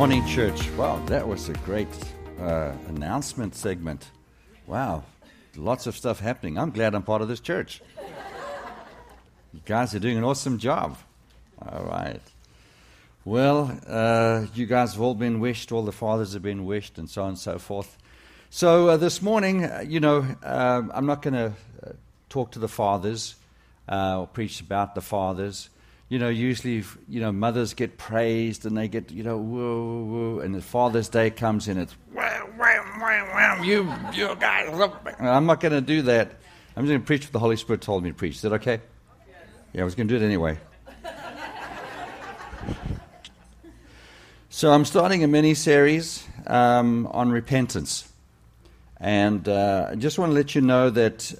Morning, church. Wow, that was a great uh, announcement segment. Wow, lots of stuff happening. I'm glad I'm part of this church. You guys are doing an awesome job. All right. Well, uh, you guys have all been wished, all the fathers have been wished, and so on and so forth. So uh, this morning, uh, you know, um, I'm not going to uh, talk to the fathers uh, or preach about the fathers. You know, usually, you know, mothers get praised and they get, you know, whoa, whoa, and the Father's Day comes in, it's, wow, wow, wow, wow, you, you guys. I'm not going to do that. I'm just going to preach what the Holy Spirit told me to preach. Is that okay? Yeah, I was going to do it anyway. so I'm starting a mini series um, on repentance. And uh, I just want to let you know that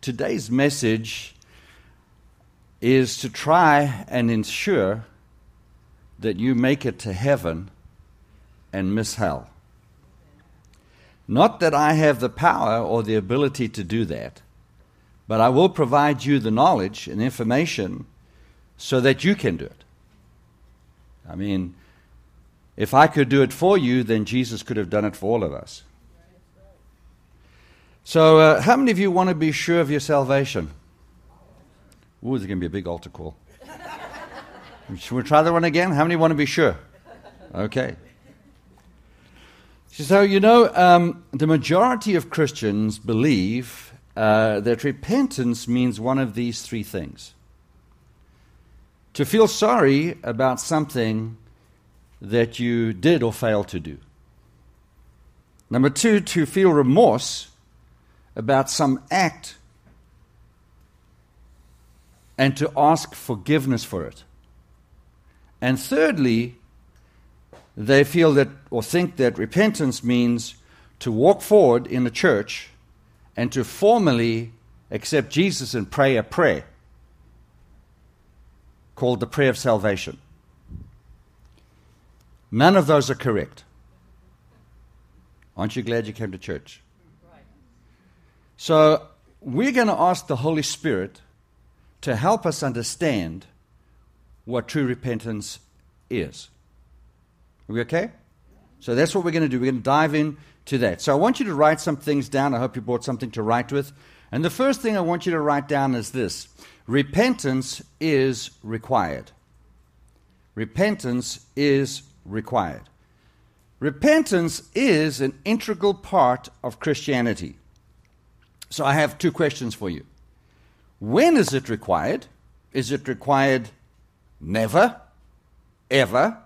today's message is to try and ensure that you make it to heaven and miss hell. Not that I have the power or the ability to do that, but I will provide you the knowledge and information so that you can do it. I mean, if I could do it for you, then Jesus could have done it for all of us. So, uh, how many of you want to be sure of your salvation? Ooh, there's going to be a big altar call. Should we try that one again? How many want to be sure? Okay. So, you know, um, the majority of Christians believe uh, that repentance means one of these three things to feel sorry about something that you did or failed to do. Number two, to feel remorse about some act and to ask forgiveness for it. And thirdly, they feel that or think that repentance means to walk forward in the church and to formally accept Jesus and pray a prayer called the prayer of salvation. None of those are correct. Aren't you glad you came to church? So, we're going to ask the Holy Spirit to help us understand what true repentance is. Are we okay? So, that's what we're going to do. We're going to dive into that. So, I want you to write some things down. I hope you brought something to write with. And the first thing I want you to write down is this repentance is required. Repentance is required. Repentance is an integral part of Christianity. So I have two questions for you. When is it required? Is it required never, ever,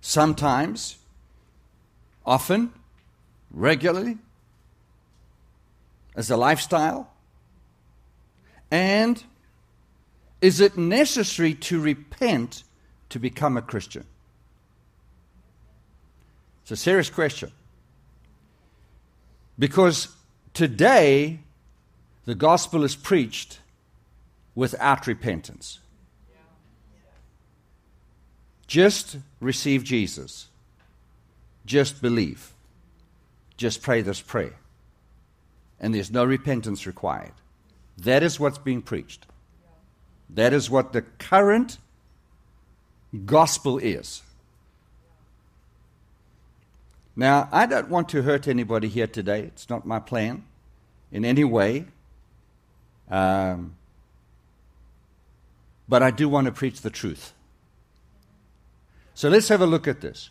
sometimes, often, regularly, as a lifestyle? And is it necessary to repent to become a Christian? It's a serious question. Because today, the gospel is preached without repentance. Just receive Jesus. Just believe. Just pray this prayer. And there's no repentance required. That is what's being preached. That is what the current gospel is. Now, I don't want to hurt anybody here today. It's not my plan in any way. Um, but I do want to preach the truth. So let's have a look at this.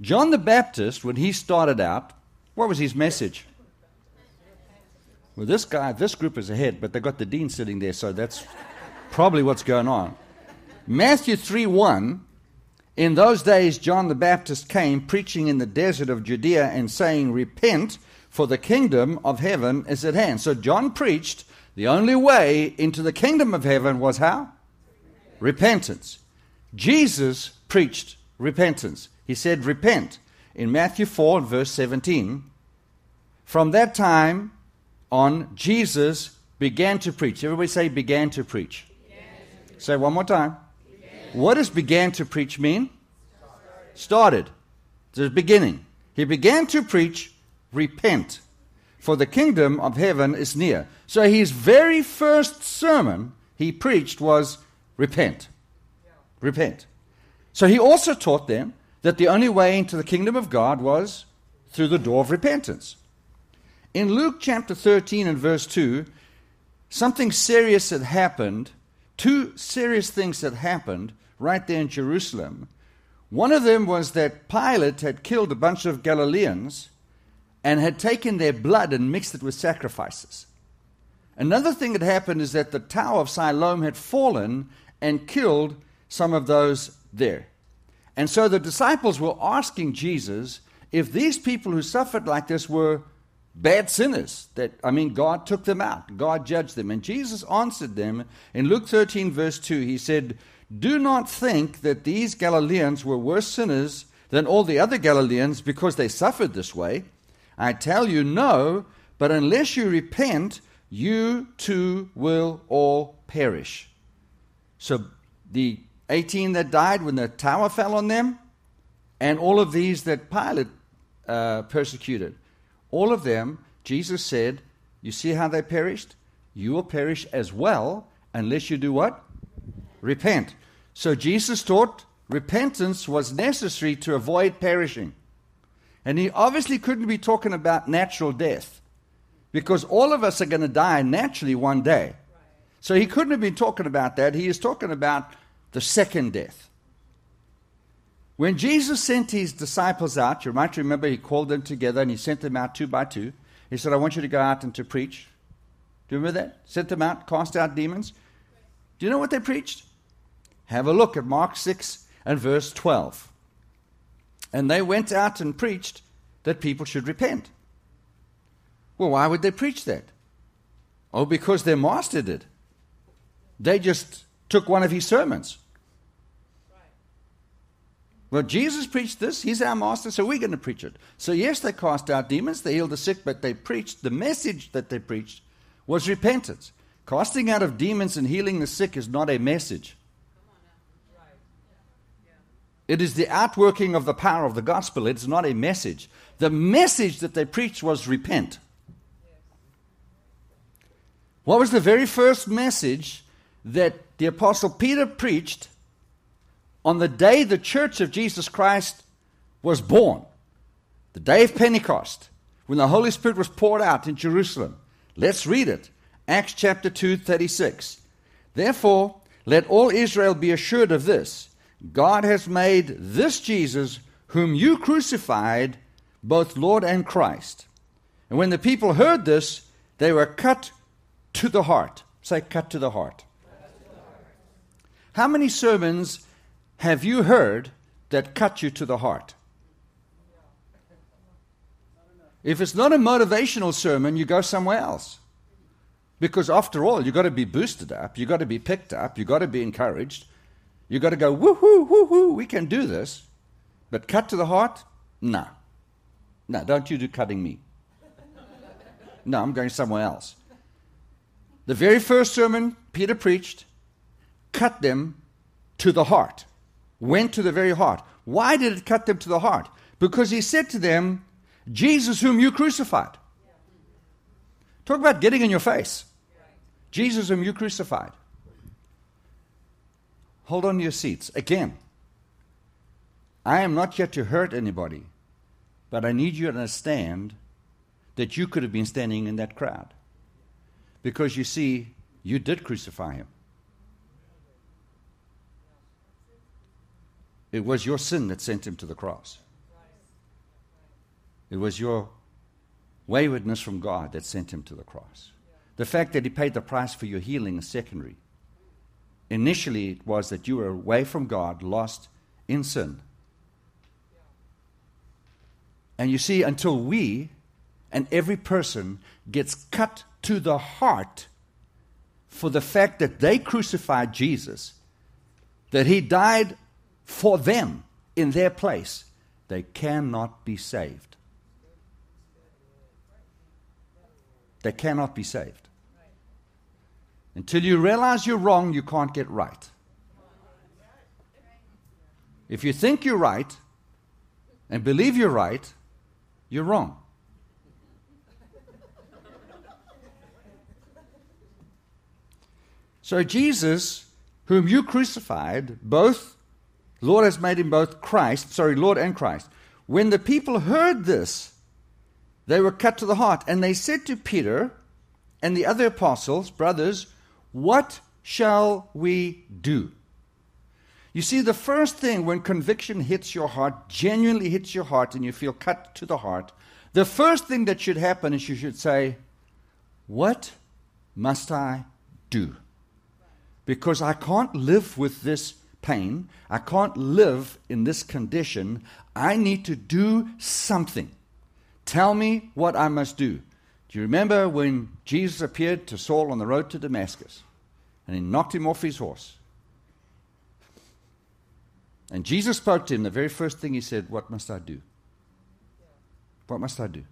John the Baptist, when he started out, what was his message? Well, this guy, this group is ahead, but they've got the dean sitting there, so that's probably what's going on. Matthew 3 1 in those days, John the Baptist came preaching in the desert of Judea and saying, Repent, for the kingdom of heaven is at hand. So John preached the only way into the kingdom of heaven was how? Repentance. Jesus preached repentance. He said, Repent in Matthew 4, verse 17. From that time on, Jesus began to preach. Everybody say, began to preach. Say one more time. What does began to preach mean? Started. The beginning. He began to preach, repent, for the kingdom of heaven is near. So his very first sermon he preached was repent. Repent. So he also taught them that the only way into the kingdom of God was through the door of repentance. In Luke chapter 13 and verse 2, something serious had happened, two serious things had happened right there in Jerusalem. One of them was that Pilate had killed a bunch of Galileans and had taken their blood and mixed it with sacrifices. Another thing that happened is that the Tower of Siloam had fallen and killed some of those there. And so the disciples were asking Jesus if these people who suffered like this were bad sinners. That I mean, God took them out, God judged them. And Jesus answered them in Luke 13, verse 2. He said, Do not think that these Galileans were worse sinners than all the other Galileans because they suffered this way. I tell you, no, but unless you repent, you too will all perish. So the 18 that died when the tower fell on them, and all of these that Pilate uh, persecuted, all of them, Jesus said, You see how they perished? You will perish as well unless you do what? Repent. So Jesus taught repentance was necessary to avoid perishing. And he obviously couldn't be talking about natural death because all of us are going to die naturally one day. So he couldn't have been talking about that. He is talking about the second death. When Jesus sent his disciples out, you might remember he called them together and he sent them out two by two. He said, I want you to go out and to preach. Do you remember that? Sent them out, cast out demons. Do you know what they preached? Have a look at Mark 6 and verse 12. And they went out and preached that people should repent. Well, why would they preach that? Oh, because their master did. They just took one of his sermons. Well, Jesus preached this. He's our master, so we're going to preach it. So, yes, they cast out demons, they healed the sick, but they preached, the message that they preached was repentance. Casting out of demons and healing the sick is not a message. It is the outworking of the power of the gospel. It's not a message. The message that they preached was repent. What was the very first message that the Apostle Peter preached on the day the church of Jesus Christ was born? The day of Pentecost, when the Holy Spirit was poured out in Jerusalem. Let's read it. Acts chapter 2, 36. Therefore, let all Israel be assured of this God has made this Jesus, whom you crucified, both Lord and Christ. And when the people heard this, they were cut to the heart. Say, cut to the heart. How many sermons have you heard that cut you to the heart? If it's not a motivational sermon, you go somewhere else. Because after all, you've got to be boosted up, you've got to be picked up, you've got to be encouraged, you've got to go, woohoo, woohoo, we can do this. But cut to the heart? No. No, don't you do cutting me. No, I'm going somewhere else. The very first sermon Peter preached cut them to the heart, went to the very heart. Why did it cut them to the heart? Because he said to them, Jesus, whom you crucified. Talk about getting in your face. Jesus, whom you crucified. Hold on to your seats. Again, I am not yet to hurt anybody, but I need you to understand that you could have been standing in that crowd. Because you see, you did crucify him. It was your sin that sent him to the cross. It was your waywardness from God that sent him to the cross. The fact that he paid the price for your healing is secondary. Initially, it was that you were away from God, lost in sin. And you see, until we and every person gets cut to the heart for the fact that they crucified Jesus, that he died for them in their place, they cannot be saved. They cannot be saved. Until you realize you're wrong, you can't get right. If you think you're right and believe you're right, you're wrong. So Jesus, whom you crucified, both Lord has made him both Christ, sorry, Lord and Christ. When the people heard this, they were cut to the heart, and they said to Peter and the other apostles, Brothers, what shall we do? You see, the first thing when conviction hits your heart, genuinely hits your heart, and you feel cut to the heart, the first thing that should happen is you should say, What must I do? Because I can't live with this pain. I can't live in this condition. I need to do something. Tell me what I must do. Do you remember when Jesus appeared to Saul on the road to Damascus and he knocked him off his horse? And Jesus spoke to him. The very first thing he said, What must I do? What must I do?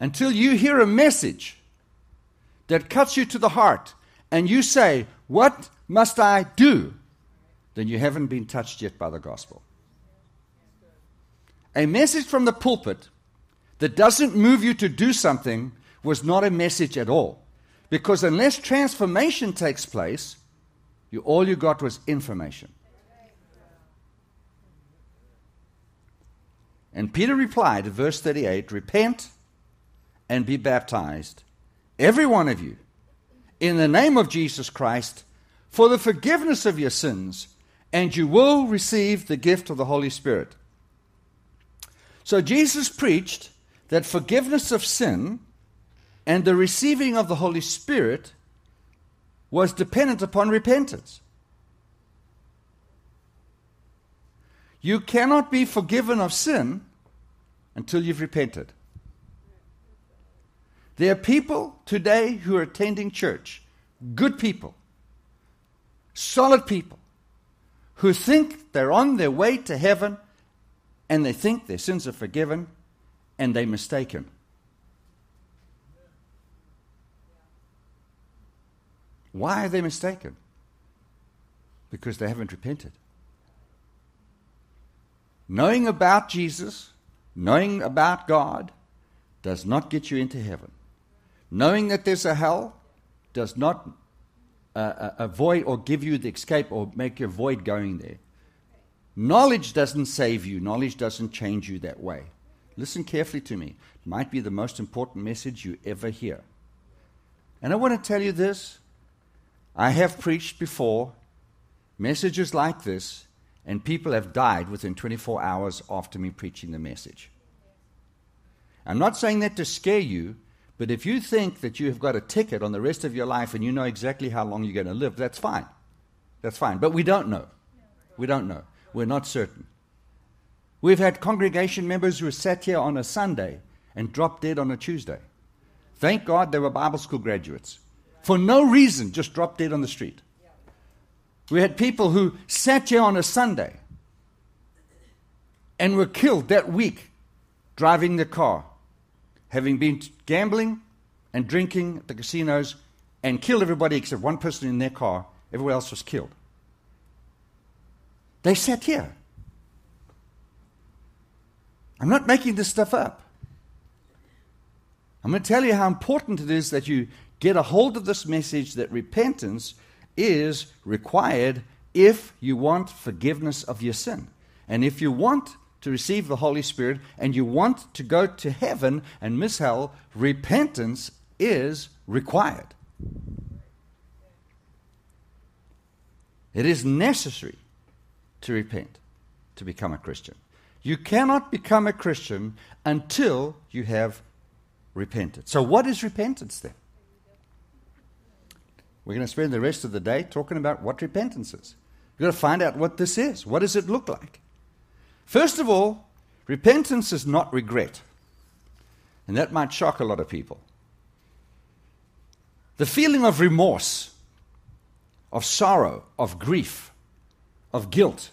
Until you hear a message that cuts you to the heart and you say, What must I do? then you haven't been touched yet by the gospel. A message from the pulpit that doesn't move you to do something was not a message at all. Because unless transformation takes place, you, all you got was information. And Peter replied verse 38 Repent and be baptized, every one of you, in the name of Jesus Christ, for the forgiveness of your sins, and you will receive the gift of the Holy Spirit. So Jesus preached that forgiveness of sin and the receiving of the Holy Spirit was dependent upon repentance. You cannot be forgiven of sin until you've repented. There are people today who are attending church, good people, solid people, who think they're on their way to heaven and they think their sins are forgiven and they're mistaken. Why are they mistaken? Because they haven't repented. Knowing about Jesus, knowing about God, does not get you into heaven. Knowing that there's a hell does not uh, uh, avoid or give you the escape or make you avoid going there. Knowledge doesn't save you, knowledge doesn't change you that way. Listen carefully to me. It might be the most important message you ever hear. And I want to tell you this I have preached before messages like this and people have died within 24 hours after me preaching the message. I'm not saying that to scare you, but if you think that you have got a ticket on the rest of your life and you know exactly how long you're going to live, that's fine. That's fine. But we don't know. We don't know. We're not certain. We've had congregation members who sat here on a Sunday and dropped dead on a Tuesday. Thank God they were Bible school graduates. For no reason, just dropped dead on the street. We had people who sat here on a Sunday and were killed that week driving the car, having been gambling and drinking at the casinos and killed everybody except one person in their car. Everyone else was killed. They sat here. I'm not making this stuff up. I'm going to tell you how important it is that you get a hold of this message that repentance is required if you want forgiveness of your sin. And if you want to receive the Holy Spirit and you want to go to heaven and miss hell, repentance is required. It is necessary to repent to become a Christian. You cannot become a Christian until you have repented. So, what is repentance then? We're going to spend the rest of the day talking about what repentance is. We've got to find out what this is. What does it look like? First of all, repentance is not regret. And that might shock a lot of people. The feeling of remorse, of sorrow, of grief, of guilt,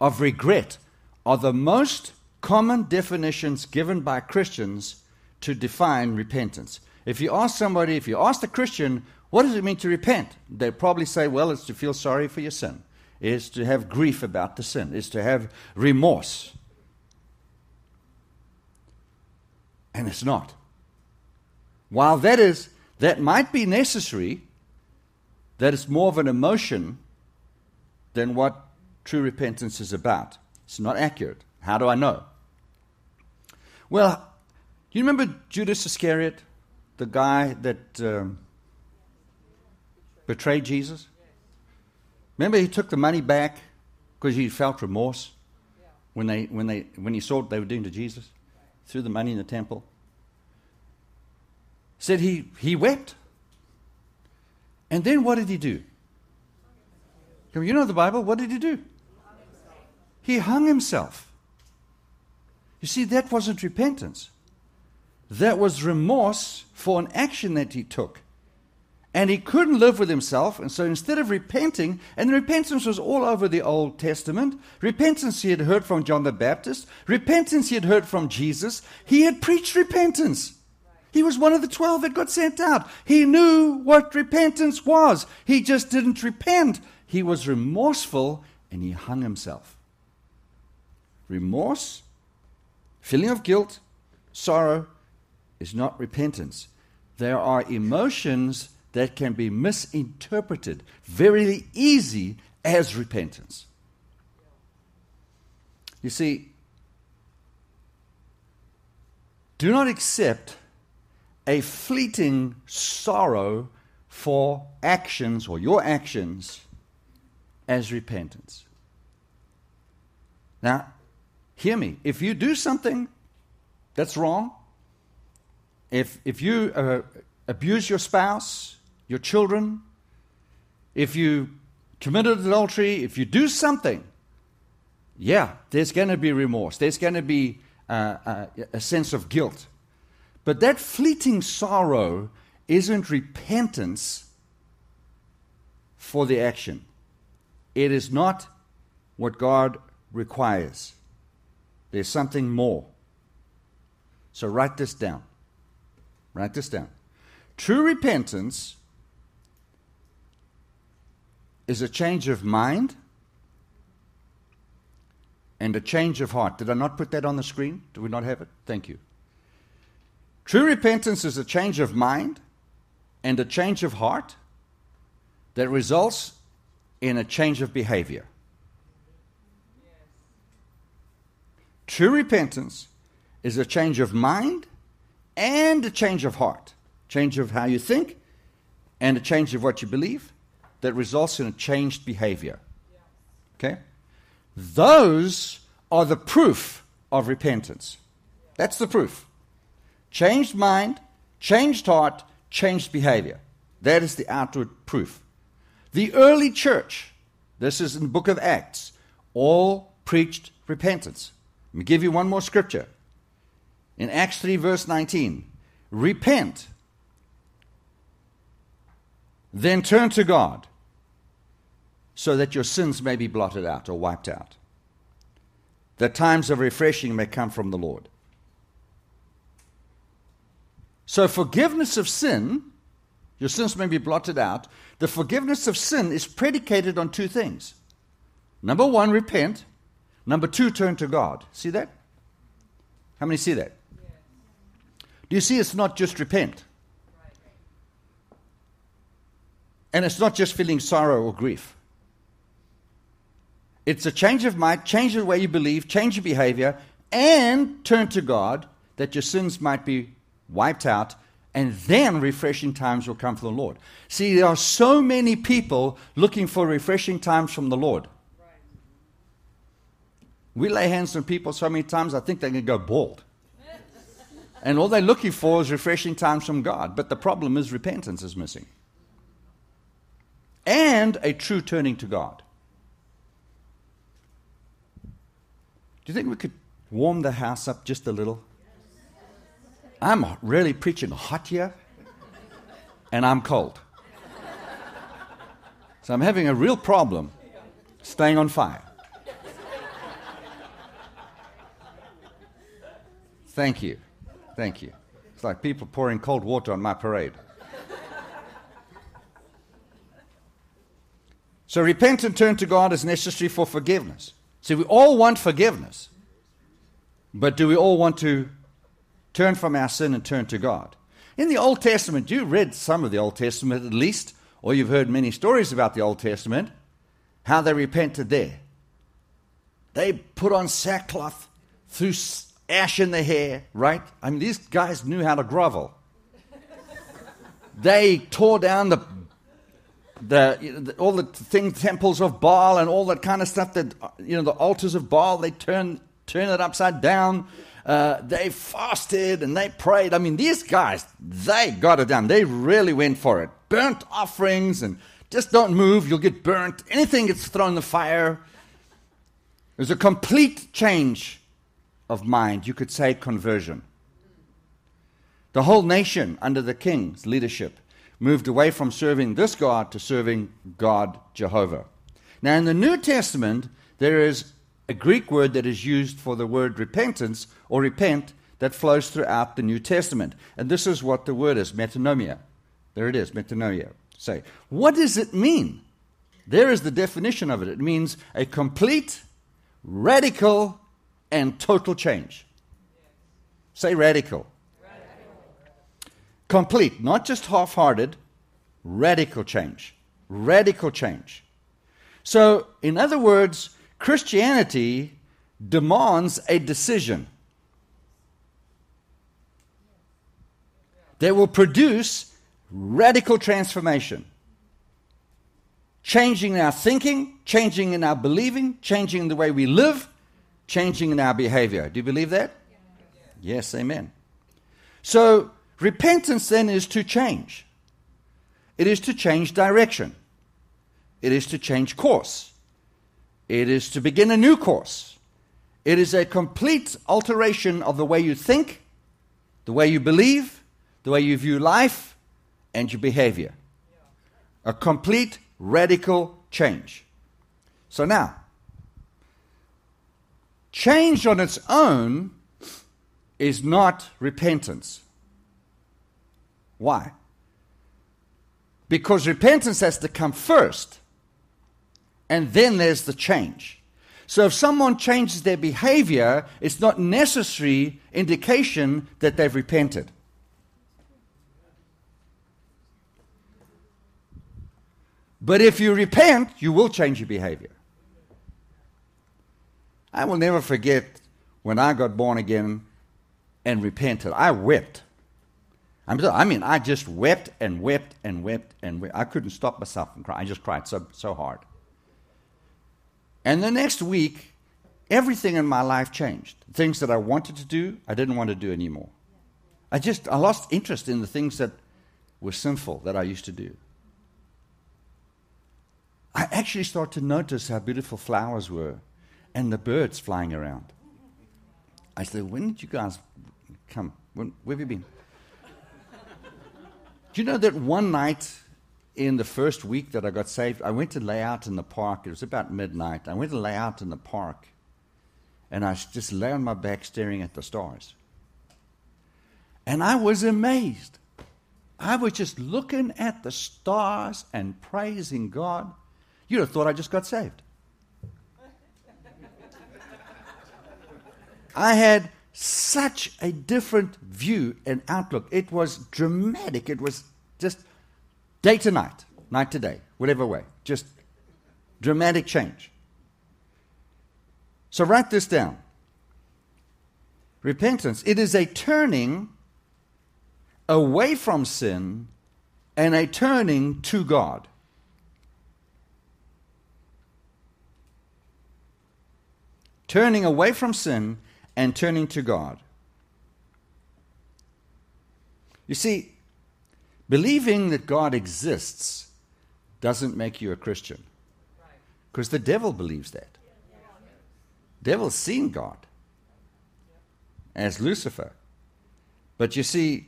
of regret are the most common definitions given by Christians to define repentance. If you ask somebody, if you ask a Christian, what does it mean to repent? They'll probably say, well, it's to feel sorry for your sin, it's to have grief about the sin, is to have remorse. And it's not. While that is, that might be necessary, that it's more of an emotion than what true repentance is about. It's not accurate. How do I know? Well, you remember Judas Iscariot, the guy that um, betrayed Jesus? Remember, he took the money back because he felt remorse when, they, when, they, when he saw what they were doing to Jesus? Threw the money in the temple. Said he, he wept. And then what did he do? You know the Bible. What did he do? He hung himself. You see, that wasn't repentance. That was remorse for an action that he took. And he couldn't live with himself, and so instead of repenting, and repentance was all over the Old Testament, repentance he had heard from John the Baptist, repentance he had heard from Jesus, he had preached repentance. He was one of the twelve that got sent out. He knew what repentance was. He just didn't repent. He was remorseful and he hung himself. Remorse, feeling of guilt, sorrow is not repentance. There are emotions that can be misinterpreted very easy as repentance. You see, do not accept a fleeting sorrow for actions or your actions as repentance. Now, hear me. If you do something that's wrong, if, if you uh, abuse your spouse, your children, if you committed adultery, if you do something, yeah, there's going to be remorse. There's going to be uh, uh, a sense of guilt. But that fleeting sorrow isn't repentance for the action. It is not what God requires. There's something more. So write this down. Write this down. True repentance is a change of mind and a change of heart. Did I not put that on the screen? Do we not have it? Thank you. True repentance is a change of mind and a change of heart that results in a change of behavior. True repentance is a change of mind and a change of heart, change of how you think and a change of what you believe that results in a changed behavior. Okay? Those are the proof of repentance. That's the proof. Changed mind, changed heart, changed behavior. That is the outward proof. The early church, this is in the book of Acts, all preached repentance. Let me give you one more scripture. In Acts 3, verse 19, repent, then turn to God, so that your sins may be blotted out or wiped out, that times of refreshing may come from the Lord. So, forgiveness of sin, your sins may be blotted out. The forgiveness of sin is predicated on two things. Number one, repent. Number two, turn to God. See that? How many see that? Do you see it's not just repent? And it's not just feeling sorrow or grief. It's a change of mind, change the way you believe, change your behavior, and turn to God that your sins might be wiped out, and then refreshing times will come from the Lord. See, there are so many people looking for refreshing times from the Lord. We lay hands on people so many times, I think they can go bald. and all they're looking for is refreshing times from God. But the problem is repentance is missing. And a true turning to God. Do you think we could warm the house up just a little? I'm really preaching hot here, and I'm cold. So I'm having a real problem staying on fire. Thank you. Thank you. It's like people pouring cold water on my parade. So repent and turn to God is necessary for forgiveness. See, we all want forgiveness. But do we all want to turn from our sin and turn to God. In the Old Testament, you read some of the Old Testament at least, or you've heard many stories about the Old Testament. how they repented there. They put on sackcloth, threw ash in their hair, right? I mean, these guys knew how to grovel. they tore down the, the, all the thing, temples of Baal and all that kind of stuff. That you know, the altars of Baal, they turn turn it upside down. Uh, they fasted and they prayed. I mean, these guys, they got it done. They really went for it. Burnt offerings and just don't move, you'll get burnt. Anything gets thrown in the fire. There's a complete change of mind. You could say conversion. The whole nation, under the king's leadership, moved away from serving this God to serving God Jehovah. Now, in the New Testament, there is a Greek word that is used for the word repentance or repent that flows throughout the New Testament. And this is what the word is metanoia. There it is, metanoia. Say, what does it mean? There is the definition of it. It means a complete, radical, and total change. Say radical. radical. Complete, not just half hearted, radical change. Radical change. So, in other words, Christianity demands a decision that will produce radical transformation. Changing in our thinking, changing in our believing, changing in the way we live, changing in our behavior. Do you believe that? Yes, amen. So, repentance then is to change. It is to change direction. It is to change course. It is to begin a new course. It is a complete alteration of the way you think, the way you believe, the way you view life, and your behavior. A complete, radical change. So now, change on its own is not repentance. Why? Because repentance has to come first and then there's the change. So if someone changes their behavior, it's not necessary indication that they've repented. But if you repent, you will change your behavior. I will never forget when I got born again and repented. I wept. I mean, I just wept and wept and wept and wept. I couldn't stop myself from crying. I just cried so, so hard. And the next week, everything in my life changed. Things that I wanted to do, I didn't want to do anymore. I just I lost interest in the things that were sinful that I used to do. I actually started to notice how beautiful flowers were and the birds flying around. I said, When did you guys come? When, where have you been? Do you know that one night in the first week that I got saved, I went to lay out in the park. It was about midnight. I went to lay out in the park, and I just lay on my back staring at the stars. And I was amazed. I was just looking at the stars and praising God. You'd have thought I just got saved. I had such a different view and outlook. It was dramatic. It was just Day to night, night to day, whatever way. Just dramatic change. So write this down. Repentance, it is a turning away from sin and a turning to God. Turning away from sin and turning to God. You see, Believing that God exists doesn't make you a Christian. Because the devil believes that. Devil's seen God as Lucifer. But you see,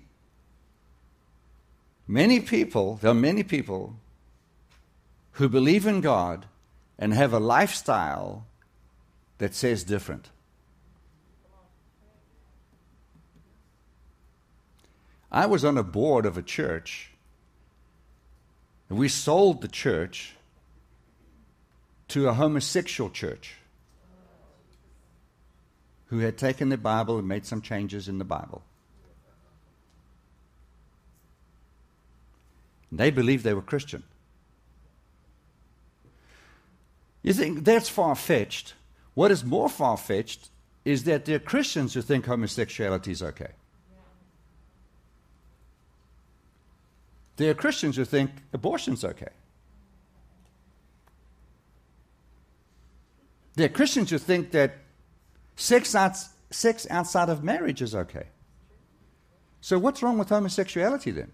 many people, there are many people who believe in God and have a lifestyle that says different. I was on a board of a church, and we sold the church to a homosexual church who had taken the Bible and made some changes in the Bible. They believed they were Christian. You think that's far fetched. What is more far fetched is that there are Christians who think homosexuality is okay. There are Christians who think abortion's okay. There are Christians who think that sex, out, sex outside of marriage is okay. So, what's wrong with homosexuality then?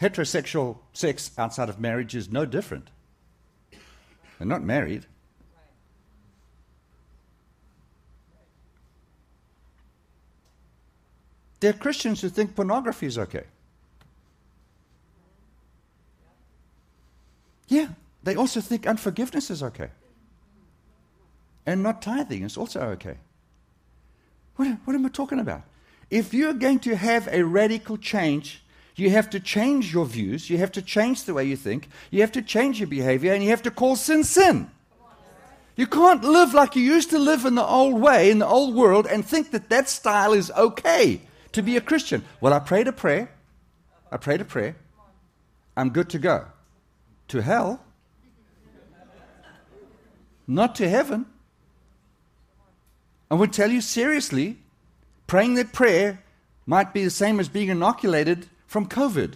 Heterosexual sex outside of marriage is no different. They're not married. There are Christians who think pornography is okay. Yeah, they also think unforgiveness is okay. And not tithing is also okay. What, what am I talking about? If you're going to have a radical change, you have to change your views, you have to change the way you think, you have to change your behavior, and you have to call sin sin. You can't live like you used to live in the old way, in the old world, and think that that style is okay to be a Christian. Well, I prayed a prayer. I prayed a prayer. I'm good to go. To hell? Not to heaven. I would tell you seriously, praying that prayer might be the same as being inoculated from COVID.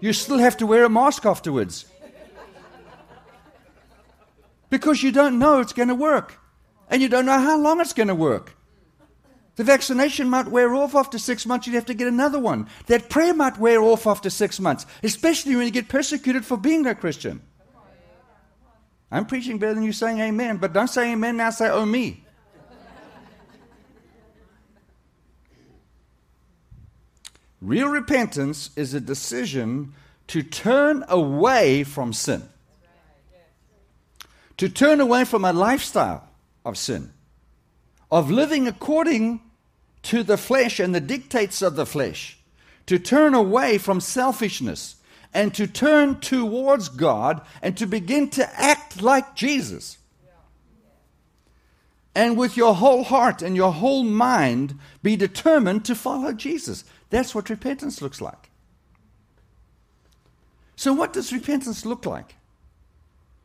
You still have to wear a mask afterwards. Because you don't know it's going to work. And you don't know how long it's going to work. The vaccination might wear off after six months, you'd have to get another one. That prayer might wear off after six months, especially when you get persecuted for being a Christian. I'm preaching better than you saying amen, but don't say amen now, say oh me. Real repentance is a decision to turn away from sin, to turn away from a lifestyle of sin, of living according to the flesh and the dictates of the flesh, to turn away from selfishness and to turn towards God and to begin to act like Jesus. And with your whole heart and your whole mind, be determined to follow Jesus. That's what repentance looks like. So, what does repentance look like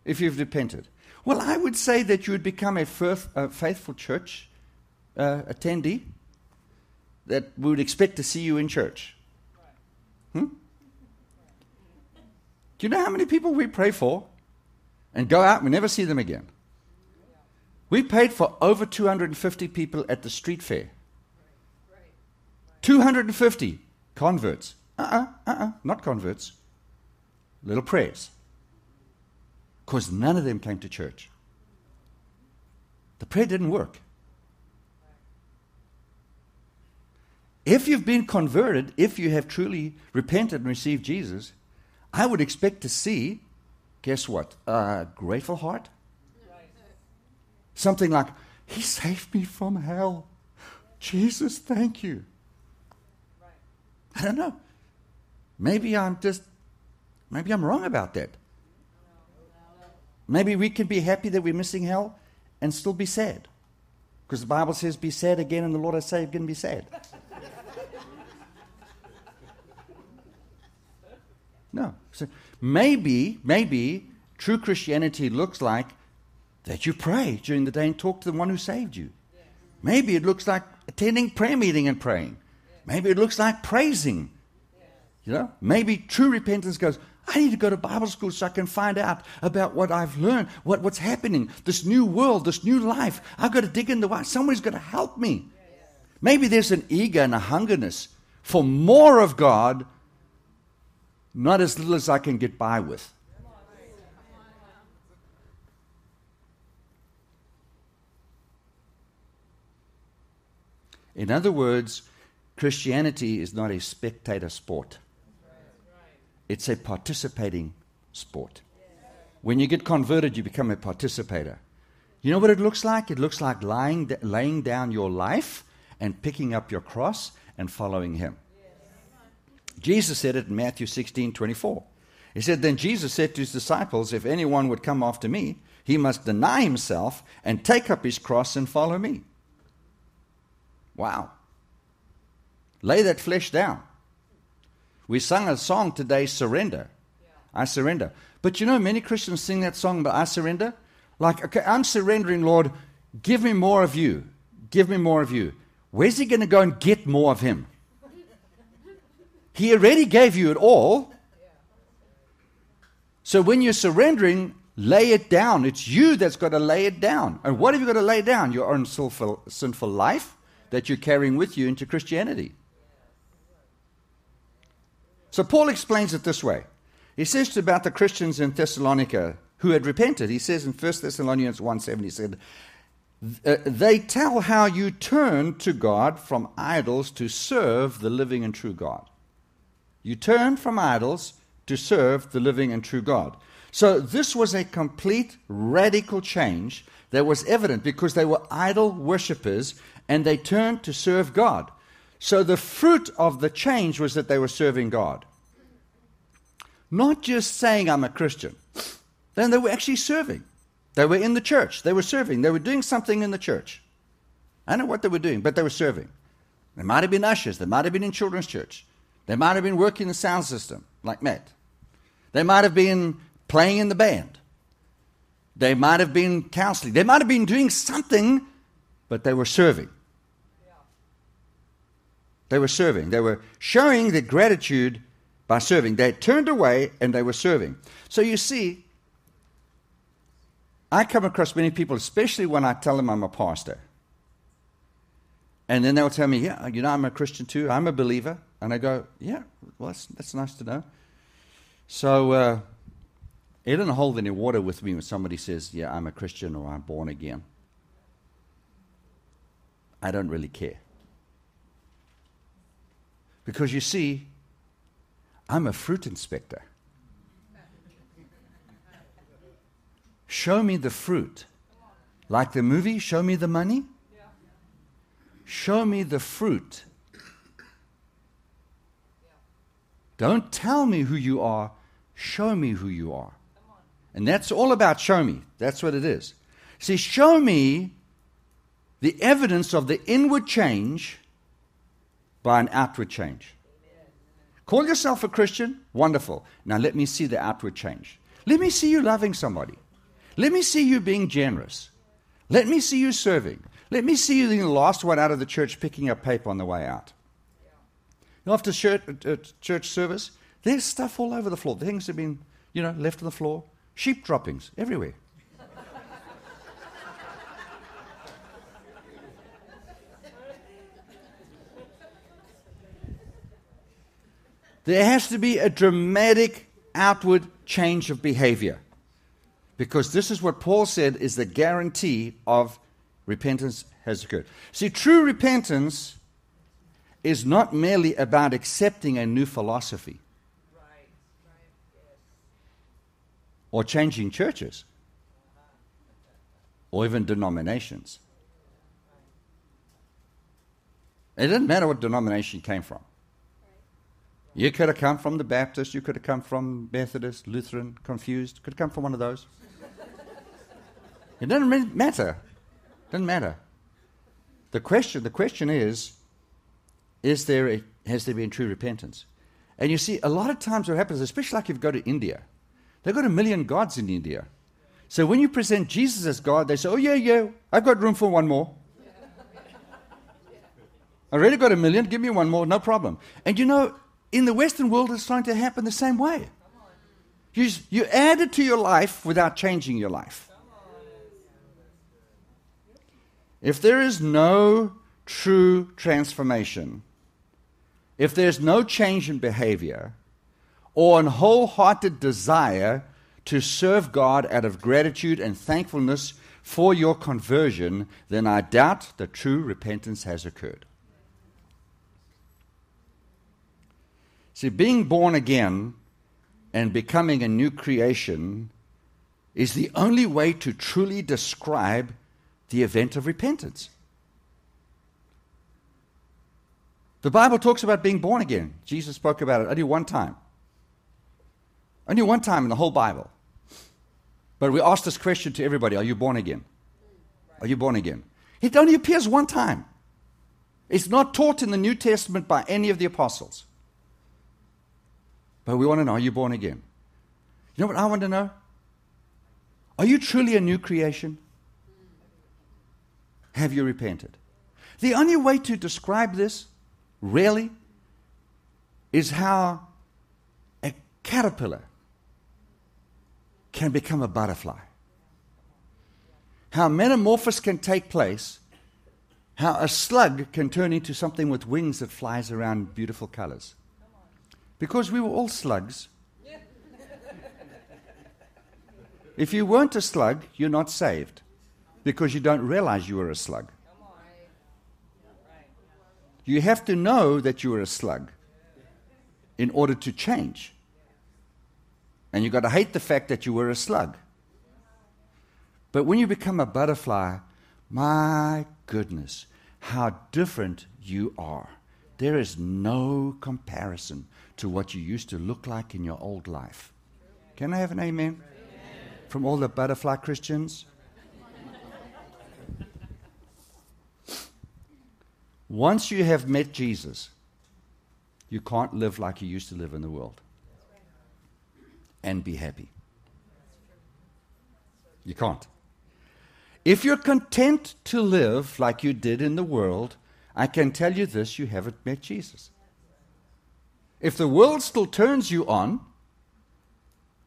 if you've repented? Well, I would say that you would become a, faithful church uh, attendee that we would expect to see you in church. Hmm? Do you know how many people we pray for and go out and we never see them again? We paid for over 250 people at the street fair. 250 converts. Uh uh-uh, uh, uh-uh, not converts. Little prayers. Because none of them came to church. The prayer didn't work. If you've been converted, if you have truly repented and received Jesus, I would expect to see, guess what? A grateful heart. Something like, He saved me from hell. Jesus, thank you. I don't know. Maybe I'm just, maybe I'm wrong about that. Maybe we can be happy that we're missing hell and still be sad. Because the Bible says, be sad again, and the Lord has said, again, be sad. No. So maybe, maybe true Christianity looks like that you pray during the day and talk to the one who saved you. Maybe it looks like attending prayer meeting and praying. Maybe it looks like praising. You know, maybe true repentance goes, I need to go to Bible school so I can find out about what I've learned, what, what's happening, this new world, this new life. I've got to dig into why. Somebody's got to help me. Maybe there's an eager and a hungerness for more of God not as little as I can get by with. In other words, Christianity is not a spectator sport, it's a participating sport. When you get converted, you become a participator. You know what it looks like? It looks like lying, laying down your life and picking up your cross and following Him. Jesus said it in Matthew 16 24. He said, Then Jesus said to his disciples, If anyone would come after me, he must deny himself and take up his cross and follow me. Wow. Lay that flesh down. We sung a song today, Surrender. I surrender. But you know, many Christians sing that song, but I surrender. Like, okay, I'm surrendering, Lord. Give me more of you. Give me more of you. Where's he going to go and get more of him? He already gave you it all. So when you're surrendering, lay it down. It's you that's got to lay it down. And what have you got to lay down? Your own sinful, sinful life that you're carrying with you into Christianity. So Paul explains it this way. He says about the Christians in Thessalonica who had repented. He says in 1 Thessalonians 1 7, he said, uh, They tell how you turned to God from idols to serve the living and true God. You turn from idols to serve the living and true God. So this was a complete radical change that was evident because they were idol worshippers and they turned to serve God. So the fruit of the change was that they were serving God. Not just saying, I'm a Christian. Then they were actually serving. They were in the church. They were serving. They were doing something in the church. I don't know what they were doing, but they were serving. They might have been ushers. They might have been in children's church. They might have been working the sound system, like Matt. They might have been playing in the band. They might have been counseling. They might have been doing something, but they were serving. They were serving. They were showing their gratitude by serving. They turned away and they were serving. So you see, I come across many people, especially when I tell them I'm a pastor. And then they'll tell me, yeah, you know, I'm a Christian too. I'm a believer. And I go, yeah, well, that's, that's nice to know. So uh, it doesn't hold any water with me when somebody says, yeah, I'm a Christian or I'm born again. I don't really care. Because you see, I'm a fruit inspector. Show me the fruit. Like the movie, Show Me the Money? Show me the fruit. Don't tell me who you are, show me who you are. And that's all about show me. That's what it is. See, show me the evidence of the inward change by an outward change. Call yourself a Christian? Wonderful. Now let me see the outward change. Let me see you loving somebody. Let me see you being generous. Let me see you serving. Let me see you the last one out of the church picking up paper on the way out. After church, uh, church service, there's stuff all over the floor. Things have been, you know, left on the floor. Sheep droppings everywhere. there has to be a dramatic outward change of behavior. Because this is what Paul said is the guarantee of repentance has occurred. See, true repentance is not merely about accepting a new philosophy or changing churches or even denominations. It doesn't matter what denomination came from. You could have come from the Baptist, you could have come from Methodist, Lutheran, confused, could have come from one of those. It doesn't matter. It doesn't matter. The question, the question is, is there a, has there been true repentance? And you see, a lot of times what happens, especially like if you go to India, they've got a million gods in India. So when you present Jesus as God, they say, oh, yeah, yeah, I've got room for one more. I already got a million, give me one more, no problem. And you know, in the Western world, it's starting to happen the same way. You, you add it to your life without changing your life. If there is no true transformation, if there's no change in behavior, or an wholehearted desire to serve God out of gratitude and thankfulness for your conversion, then I doubt that true repentance has occurred. See, being born again and becoming a new creation is the only way to truly describe the event of repentance. The Bible talks about being born again. Jesus spoke about it only one time. Only one time in the whole Bible. But we ask this question to everybody Are you born again? Are you born again? It only appears one time. It's not taught in the New Testament by any of the apostles. But we want to know Are you born again? You know what I want to know? Are you truly a new creation? Have you repented? The only way to describe this, really, is how a caterpillar can become a butterfly. How metamorphosis can take place, how a slug can turn into something with wings that flies around beautiful colors. Because we were all slugs. if you weren't a slug, you're not saved because you don't realize you were a slug. You have to know that you are a slug in order to change. And you've got to hate the fact that you were a slug. But when you become a butterfly, my goodness, how different you are. There is no comparison to what you used to look like in your old life. Can I have an amen? amen. From all the butterfly Christians? Once you have met Jesus, you can't live like you used to live in the world and be happy. You can't. If you're content to live like you did in the world, I can tell you this you haven't met Jesus. If the world still turns you on,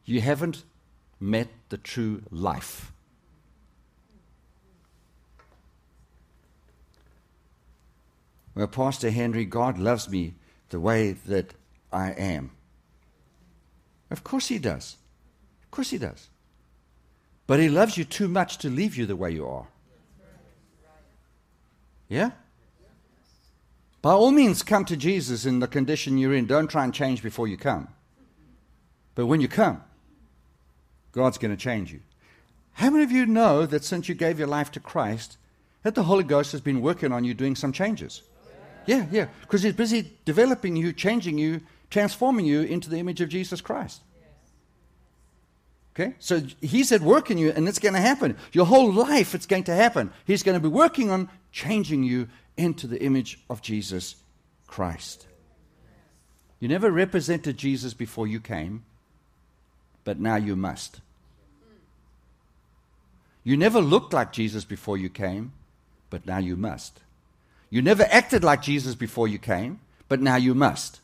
you haven't met the true life. Well, Pastor Henry, God loves me the way that I am. Of course He does. Of course He does. But He loves you too much to leave you the way you are. Yeah? By all means, come to Jesus in the condition you're in. Don't try and change before you come. But when you come, God's going to change you. How many of you know that since you gave your life to Christ, that the Holy Ghost has been working on you doing some changes? Yeah, yeah. Because he's busy developing you, changing you, transforming you into the image of Jesus Christ. Okay? So he's at work in you, and it's going to happen. Your whole life, it's going to happen. He's going to be working on changing you into the image of Jesus Christ. You never represented Jesus before you came, but now you must. You never looked like Jesus before you came, but now you must. You never acted like Jesus before you came, but now you must.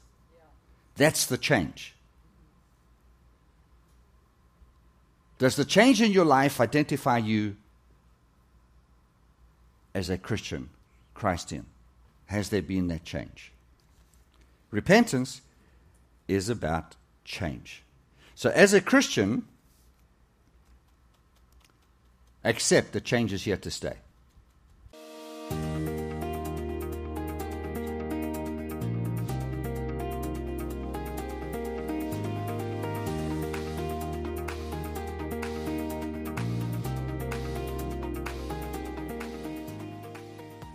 That's the change. Does the change in your life identify you as a Christian, Christian? Has there been that change? Repentance is about change. So, as a Christian, accept that change is here to stay.